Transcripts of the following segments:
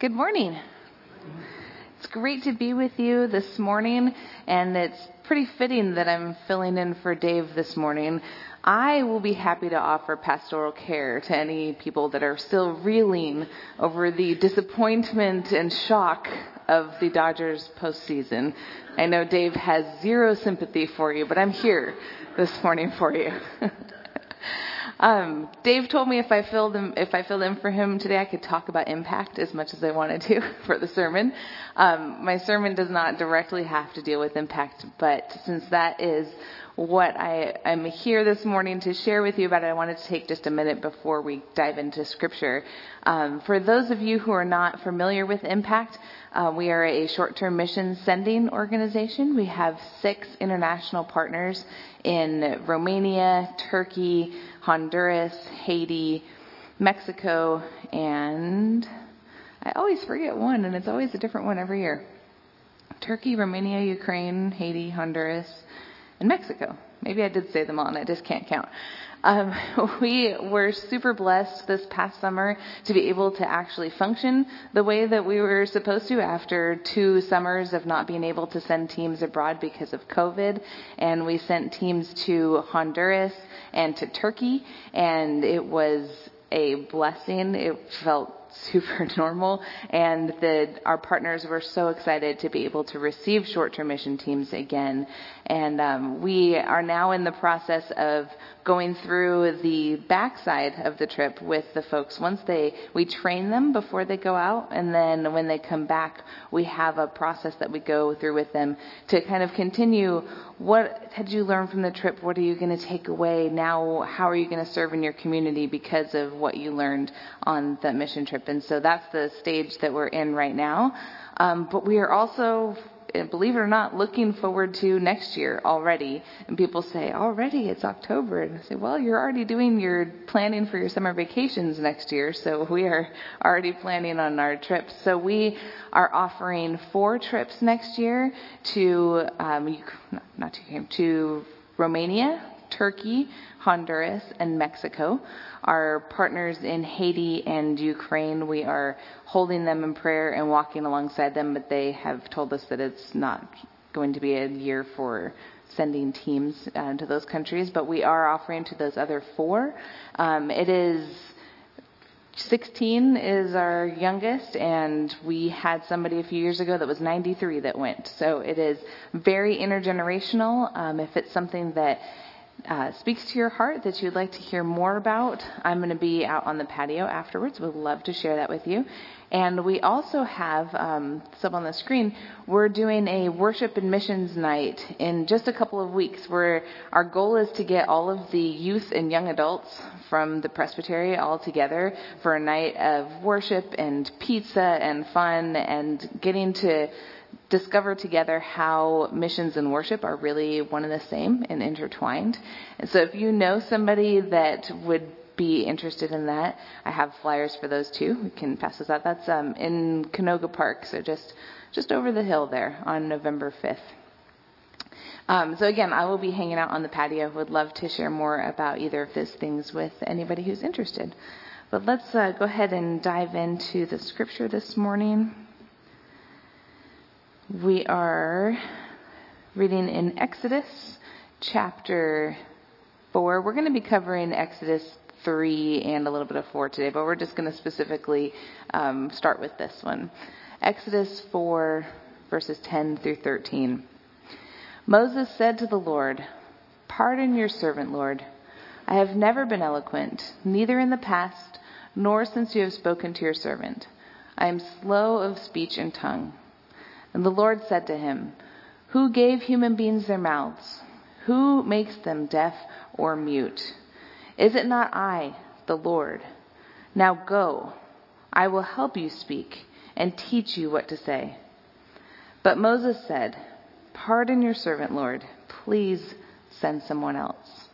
Good morning. It's great to be with you this morning, and it's pretty fitting that I'm filling in for Dave this morning. I will be happy to offer pastoral care to any people that are still reeling over the disappointment and shock of the Dodgers postseason. I know Dave has zero sympathy for you, but I'm here this morning for you. Um, Dave told me if I filled in, if I filled in for him today, I could talk about impact as much as I wanted to for the sermon. Um, my sermon does not directly have to deal with impact, but since that is what I am here this morning to share with you about, I wanted to take just a minute before we dive into scripture. Um, for those of you who are not familiar with Impact, uh, we are a short-term mission sending organization. We have six international partners in Romania, Turkey, Honduras, Haiti, Mexico, and I always forget one, and it's always a different one every year. Turkey, Romania, Ukraine, Haiti, Honduras, and Mexico. Maybe I did say them all, and I just can't count. Um, we were super blessed this past summer to be able to actually function the way that we were supposed to after two summers of not being able to send teams abroad because of COVID. And we sent teams to Honduras and to Turkey, and it was a blessing. It felt super normal and that our partners were so excited to be able to receive short-term mission teams again and um, we are now in the process of going through the backside of the trip with the folks. Once they, we train them before they go out, and then when they come back, we have a process that we go through with them to kind of continue. What did you learn from the trip? What are you going to take away now? How are you going to serve in your community because of what you learned on that mission trip? And so that's the stage that we're in right now. Um, but we are also believe it or not, looking forward to next year already. And people say, already, it's October. And I say, well, you're already doing your planning for your summer vacations next year. So we are already planning on our trips. So we are offering four trips next year to, um, not to, to Romania, Turkey, Honduras, and Mexico. Our partners in Haiti and Ukraine, we are holding them in prayer and walking alongside them, but they have told us that it's not going to be a year for sending teams uh, to those countries, but we are offering to those other four. Um, it is 16 is our youngest, and we had somebody a few years ago that was 93 that went. So it is very intergenerational. Um, if it's something that uh, speaks to your heart that you'd like to hear more about, I'm going to be out on the patio afterwards. We'd love to share that with you. And we also have, um, up on the screen, we're doing a worship and missions night in just a couple of weeks where our goal is to get all of the youth and young adults from the presbytery all together for a night of worship and pizza and fun and getting to discover together how missions and worship are really one and the same and intertwined. And so if you know somebody that would be interested in that, I have flyers for those too. We can pass those out. That's um, in Canoga Park, so just just over the hill there on November 5th. Um, so again, I will be hanging out on the patio. Would love to share more about either of those things with anybody who's interested. But let's uh, go ahead and dive into the scripture this morning. We are reading in Exodus chapter 4. We're going to be covering Exodus 3 and a little bit of 4 today, but we're just going to specifically um, start with this one. Exodus 4, verses 10 through 13. Moses said to the Lord, Pardon your servant, Lord. I have never been eloquent, neither in the past, nor since you have spoken to your servant. I am slow of speech and tongue. And the Lord said to him, Who gave human beings their mouths? Who makes them deaf or mute? Is it not I, the Lord? Now go, I will help you speak and teach you what to say. But Moses said, Pardon your servant, Lord. Please send someone else.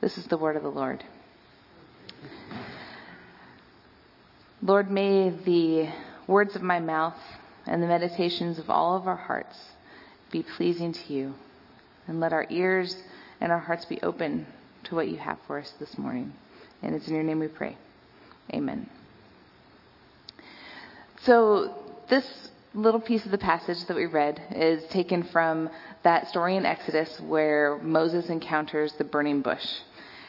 This is the word of the Lord. Lord, may the words of my mouth and the meditations of all of our hearts be pleasing to you. And let our ears and our hearts be open to what you have for us this morning. And it's in your name we pray. Amen. So this little piece of the passage that we read is taken from that story in Exodus where Moses encounters the burning bush.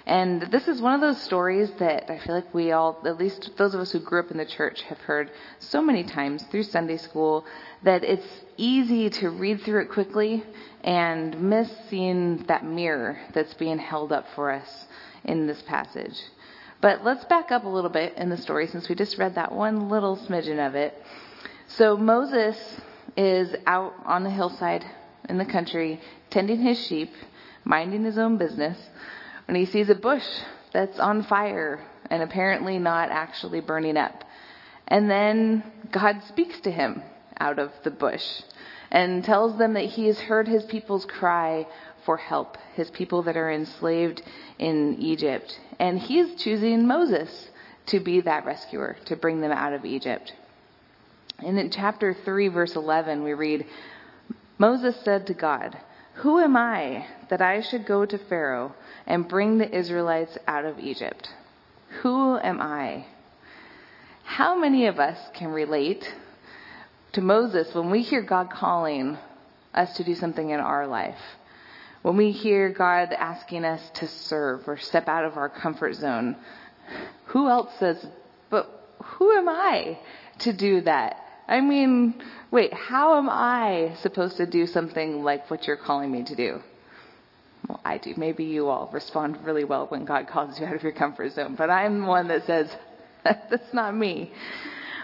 And this is one of those stories that I feel like we all, at least those of us who grew up in the church, have heard so many times through Sunday school that it's easy to read through it quickly and miss seeing that mirror that's being held up for us in this passage. But let's back up a little bit in the story since we just read that one little smidgen of it. So Moses is out on the hillside in the country tending his sheep, minding his own business when he sees a bush that's on fire and apparently not actually burning up. And then God speaks to him out of the bush and tells them that he has heard his people's cry for help, his people that are enslaved in Egypt. And he is choosing Moses to be that rescuer, to bring them out of Egypt. And in chapter 3, verse 11, we read Moses said to God, Who am I that I should go to Pharaoh and bring the Israelites out of Egypt? Who am I? How many of us can relate to Moses when we hear God calling us to do something in our life? When we hear God asking us to serve or step out of our comfort zone, who else says, But who am I to do that? I mean, wait, how am I supposed to do something like what you're calling me to do? Well, I do. Maybe you all respond really well when God calls you out of your comfort zone, but I'm the one that says, that's not me.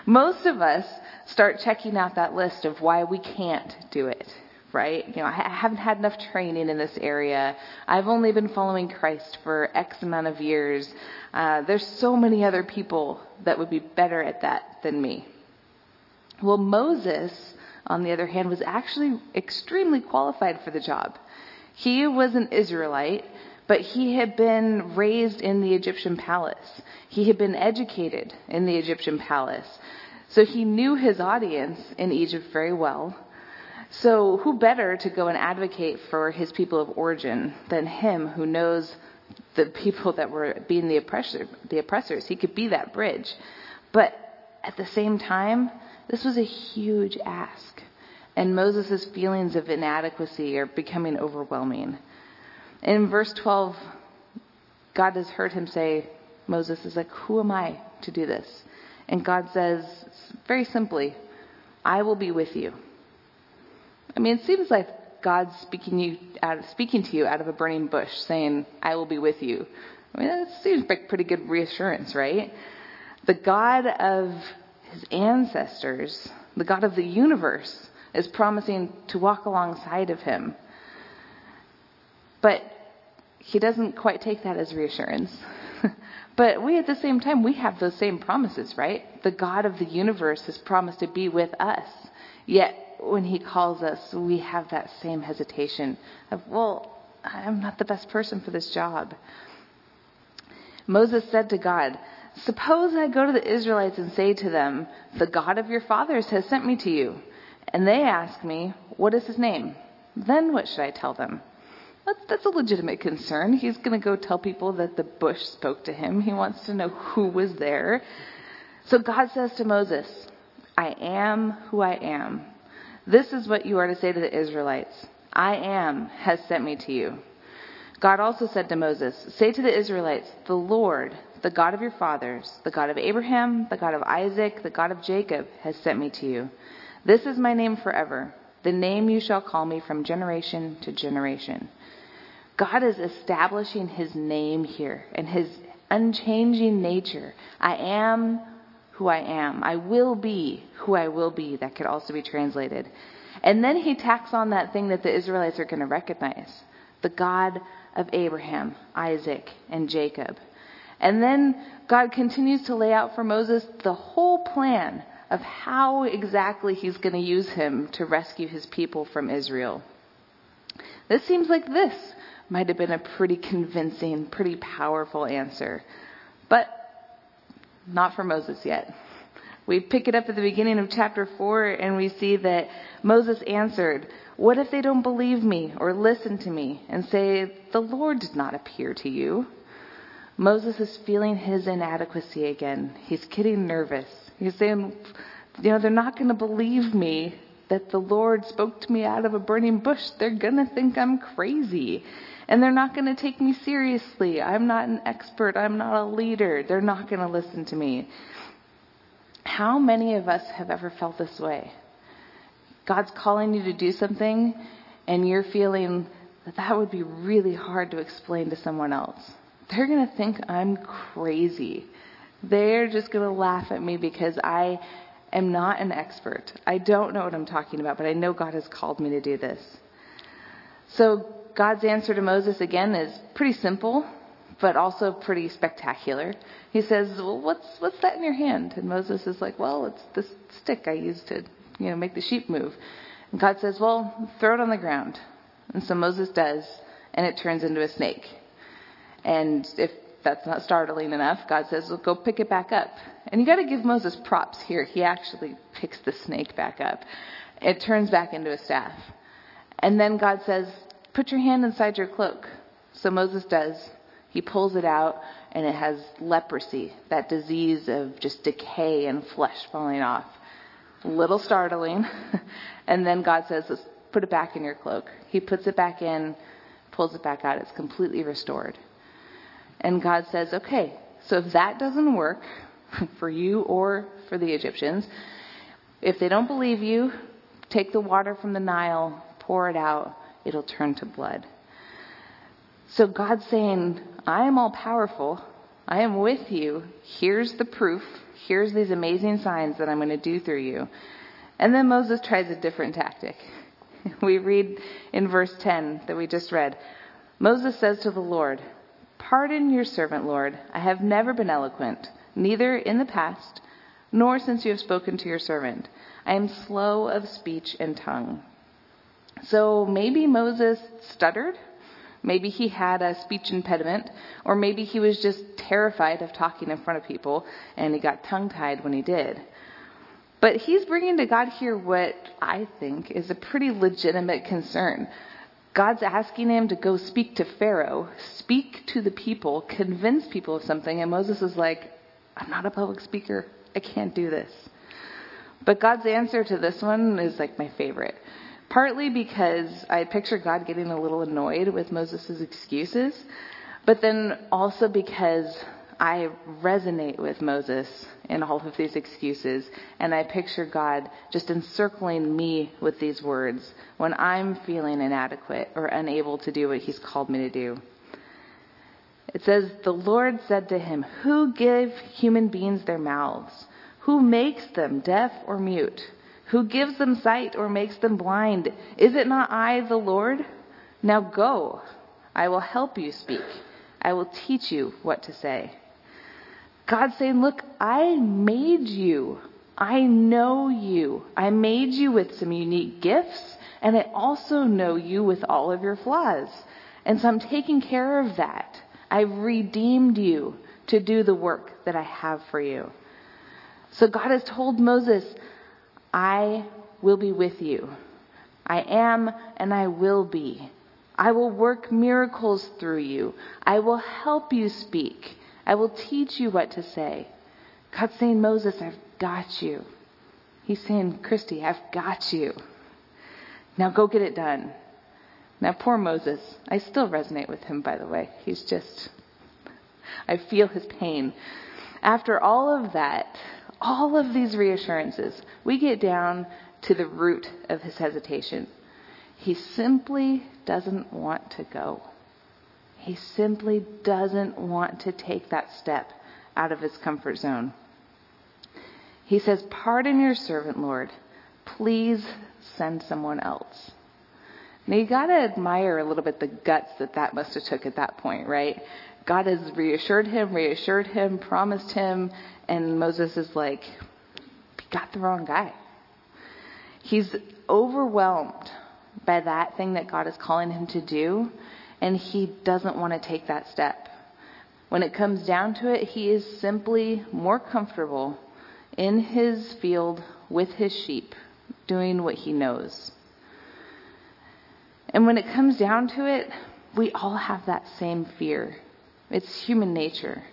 Most of us start checking out that list of why we can't do it, right? You know, I haven't had enough training in this area. I've only been following Christ for X amount of years. Uh, there's so many other people that would be better at that than me. Well, Moses, on the other hand, was actually extremely qualified for the job. He was an Israelite, but he had been raised in the Egyptian palace. He had been educated in the Egyptian palace. So he knew his audience in Egypt very well. So who better to go and advocate for his people of origin than him who knows the people that were being the oppressor, the oppressors? He could be that bridge. But at the same time, this was a huge ask. And Moses' feelings of inadequacy are becoming overwhelming. In verse 12, God has heard him say, Moses is like, Who am I to do this? And God says, very simply, I will be with you. I mean, it seems like God's speaking, you out, speaking to you out of a burning bush, saying, I will be with you. I mean, that seems like pretty good reassurance, right? The God of his ancestors, the God of the universe, is promising to walk alongside of him. But he doesn't quite take that as reassurance. but we, at the same time, we have those same promises, right? The God of the universe has promised to be with us. Yet, when he calls us, we have that same hesitation of, well, I'm not the best person for this job. Moses said to God, Suppose I go to the Israelites and say to them, The God of your fathers has sent me to you. And they ask me, What is his name? Then what should I tell them? That's, a legitimate concern. He's going to go tell people that the bush spoke to him. He wants to know who was there. So God says to Moses, I am who I am. This is what you are to say to the Israelites I am has sent me to you. God also said to Moses, Say to the Israelites, The Lord, the God of your fathers, the God of Abraham, the God of Isaac, the God of Jacob, has sent me to you. This is my name forever, the name you shall call me from generation to generation. God is establishing his name here and his unchanging nature. I am who I am. I will be who I will be. That could also be translated. And then he tacks on that thing that the Israelites are going to recognize the God of Abraham, Isaac, and Jacob. And then God continues to lay out for Moses the whole plan of how exactly he's going to use him to rescue his people from Israel. This seems like this might have been a pretty convincing, pretty powerful answer. But not for Moses yet. We pick it up at the beginning of chapter 4 and we see that Moses answered, What if they don't believe me or listen to me and say, The Lord did not appear to you? Moses is feeling his inadequacy again. He's getting nervous. He's saying, You know, they're not going to believe me that the Lord spoke to me out of a burning bush. They're going to think I'm crazy. And they're not going to take me seriously. I'm not an expert. I'm not a leader. They're not going to listen to me. How many of us have ever felt this way? God's calling you to do something, and you're feeling that that would be really hard to explain to someone else. They're going to think I'm crazy. They're just going to laugh at me because I am not an expert. I don't know what I'm talking about, but I know God has called me to do this. So God's answer to Moses again is pretty simple, but also pretty spectacular. He says, "Well, what's what's that in your hand?" And Moses is like, "Well, it's this stick I used to, you know, make the sheep move." And God says, "Well, throw it on the ground." And so Moses does, and it turns into a snake. And if that's not startling enough, God says, well, go pick it back up. And you got to give Moses props here. He actually picks the snake back up. It turns back into a staff. And then God says, put your hand inside your cloak. So Moses does. He pulls it out, and it has leprosy, that disease of just decay and flesh falling off. A little startling. and then God says, Let's put it back in your cloak. He puts it back in, pulls it back out. It's completely restored. And God says, Okay, so if that doesn't work for you or for the Egyptians, if they don't believe you, take the water from the Nile, pour it out, it'll turn to blood. So God's saying, I am all powerful. I am with you. Here's the proof. Here's these amazing signs that I'm going to do through you. And then Moses tries a different tactic. We read in verse 10 that we just read Moses says to the Lord, Pardon your servant, Lord. I have never been eloquent, neither in the past, nor since you have spoken to your servant. I am slow of speech and tongue. So maybe Moses stuttered Maybe he had a speech impediment, or maybe he was just terrified of talking in front of people and he got tongue tied when he did. But he's bringing to God here what I think is a pretty legitimate concern. God's asking him to go speak to Pharaoh, speak to the people, convince people of something, and Moses is like, I'm not a public speaker. I can't do this. But God's answer to this one is like my favorite. Partly because I picture God getting a little annoyed with Moses' excuses, but then also because I resonate with Moses in all of these excuses, and I picture God just encircling me with these words when I'm feeling inadequate or unable to do what He's called me to do. It says, The Lord said to him, Who gave human beings their mouths? Who makes them deaf or mute? Who gives them sight or makes them blind? Is it not I, the Lord? Now go. I will help you speak. I will teach you what to say. God's saying, Look, I made you. I know you. I made you with some unique gifts, and I also know you with all of your flaws. And so I'm taking care of that. I've redeemed you to do the work that I have for you. So God has told Moses, I will be with you. I am and I will be. I will work miracles through you. I will help you speak. I will teach you what to say. God's saying, Moses, I've got you. He's saying, Christy, I've got you. Now go get it done. Now, poor Moses. I still resonate with him, by the way. He's just, I feel his pain. After all of that, all of these reassurances, we get down to the root of his hesitation. He simply doesn't want to go. He simply doesn't want to take that step out of his comfort zone. He says, Pardon your servant, Lord. Please send someone else. Now you gotta admire a little bit the guts that that must have took at that point, right? God has reassured him, reassured him, promised him, and Moses is like, got the wrong guy. He's overwhelmed by that thing that God is calling him to do, and he doesn't want to take that step. When it comes down to it, he is simply more comfortable in his field with his sheep, doing what he knows. And when it comes down to it, we all have that same fear. It's human nature.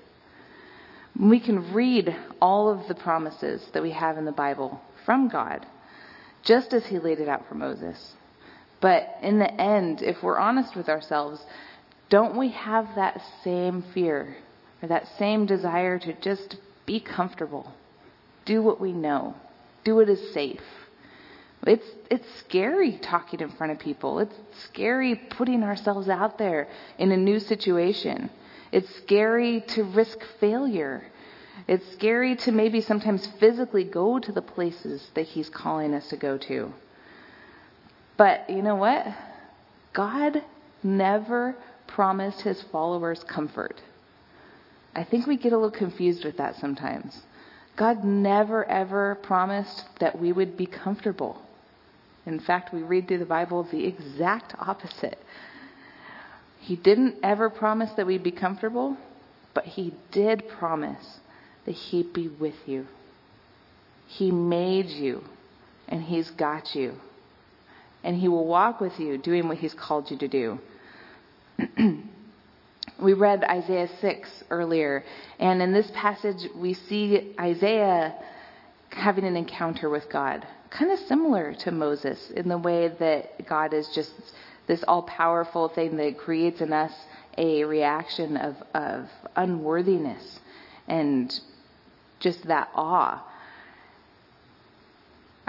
We can read all of the promises that we have in the Bible from God, just as He laid it out for Moses. But in the end, if we're honest with ourselves, don't we have that same fear or that same desire to just be comfortable? Do what we know. Do what is safe. It's it's scary talking in front of people. It's scary putting ourselves out there in a new situation. It's scary to risk failure. It's scary to maybe sometimes physically go to the places that he's calling us to go to. But you know what? God never promised his followers comfort. I think we get a little confused with that sometimes. God never ever promised that we would be comfortable. In fact, we read through the Bible the exact opposite. He didn't ever promise that we'd be comfortable, but He did promise that He'd be with you. He made you, and He's got you. And He will walk with you doing what He's called you to do. we read Isaiah 6 earlier, and in this passage, we see Isaiah having an encounter with God kind of similar to Moses in the way that God is just this all powerful thing that creates in us a reaction of, of unworthiness and just that awe.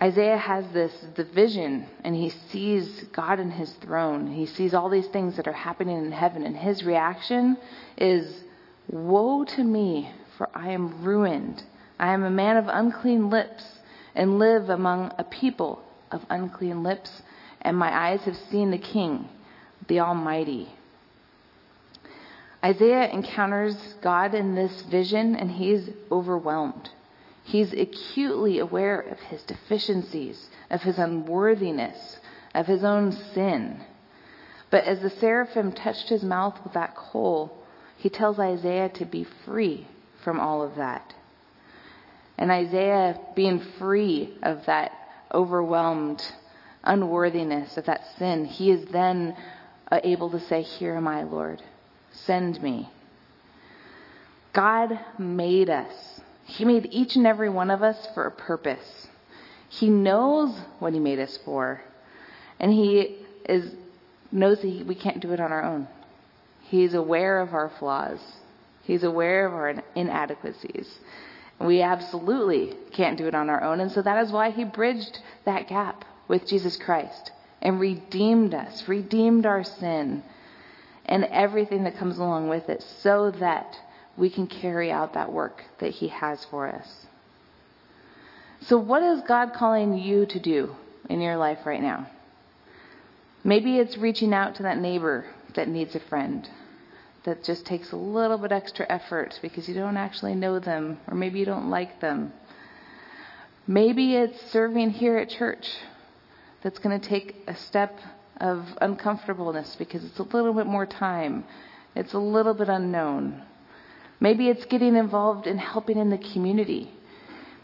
Isaiah has this vision and he sees God in his throne. He sees all these things that are happening in heaven and his reaction is woe to me for I am ruined. I am a man of unclean lips and live among a people of unclean lips, and my eyes have seen the King, the Almighty. Isaiah encounters God in this vision, and he's overwhelmed. He's acutely aware of his deficiencies, of his unworthiness, of his own sin. But as the seraphim touched his mouth with that coal, he tells Isaiah to be free from all of that. And Isaiah being free of that overwhelmed unworthiness, of that sin, he is then uh, able to say, Here am I, Lord. Send me. God made us. He made each and every one of us for a purpose. He knows what He made us for. And He is, knows that we can't do it on our own. He's aware of our flaws. He's aware of our inadequacies. We absolutely can't do it on our own. And so that is why he bridged that gap with Jesus Christ and redeemed us, redeemed our sin and everything that comes along with it so that we can carry out that work that he has for us. So, what is God calling you to do in your life right now? Maybe it's reaching out to that neighbor that needs a friend that just takes a little bit extra effort because you don't actually know them or maybe you don't like them. Maybe it's serving here at church that's going to take a step of uncomfortableness because it's a little bit more time. It's a little bit unknown. Maybe it's getting involved in helping in the community.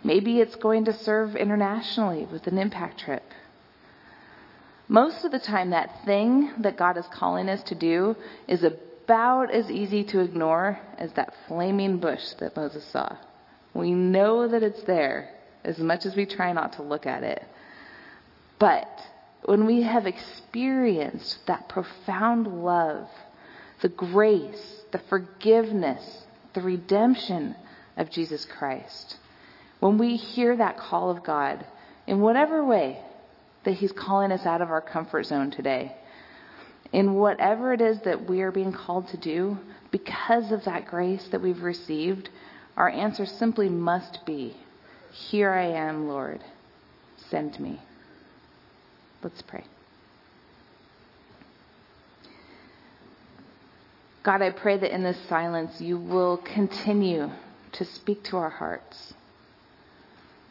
Maybe it's going to serve internationally with an impact trip. Most of the time, that thing that God is calling us to do is a about as easy to ignore as that flaming bush that Moses saw. We know that it's there as much as we try not to look at it. But when we have experienced that profound love, the grace, the forgiveness, the redemption of Jesus Christ, when we hear that call of God in whatever way that He's calling us out of our comfort zone today, in whatever it is that we are being called to do, because of that grace that we've received, our answer simply must be Here I am, Lord. Send me. Let's pray. God, I pray that in this silence you will continue to speak to our hearts.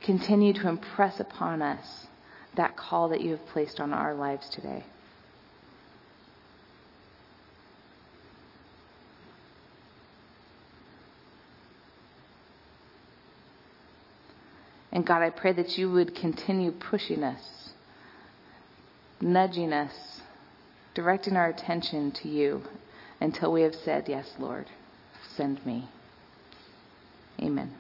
Continue to impress upon us that call that you have placed on our lives today. And God, I pray that you would continue pushing us, nudging us, directing our attention to you until we have said, Yes, Lord, send me. Amen.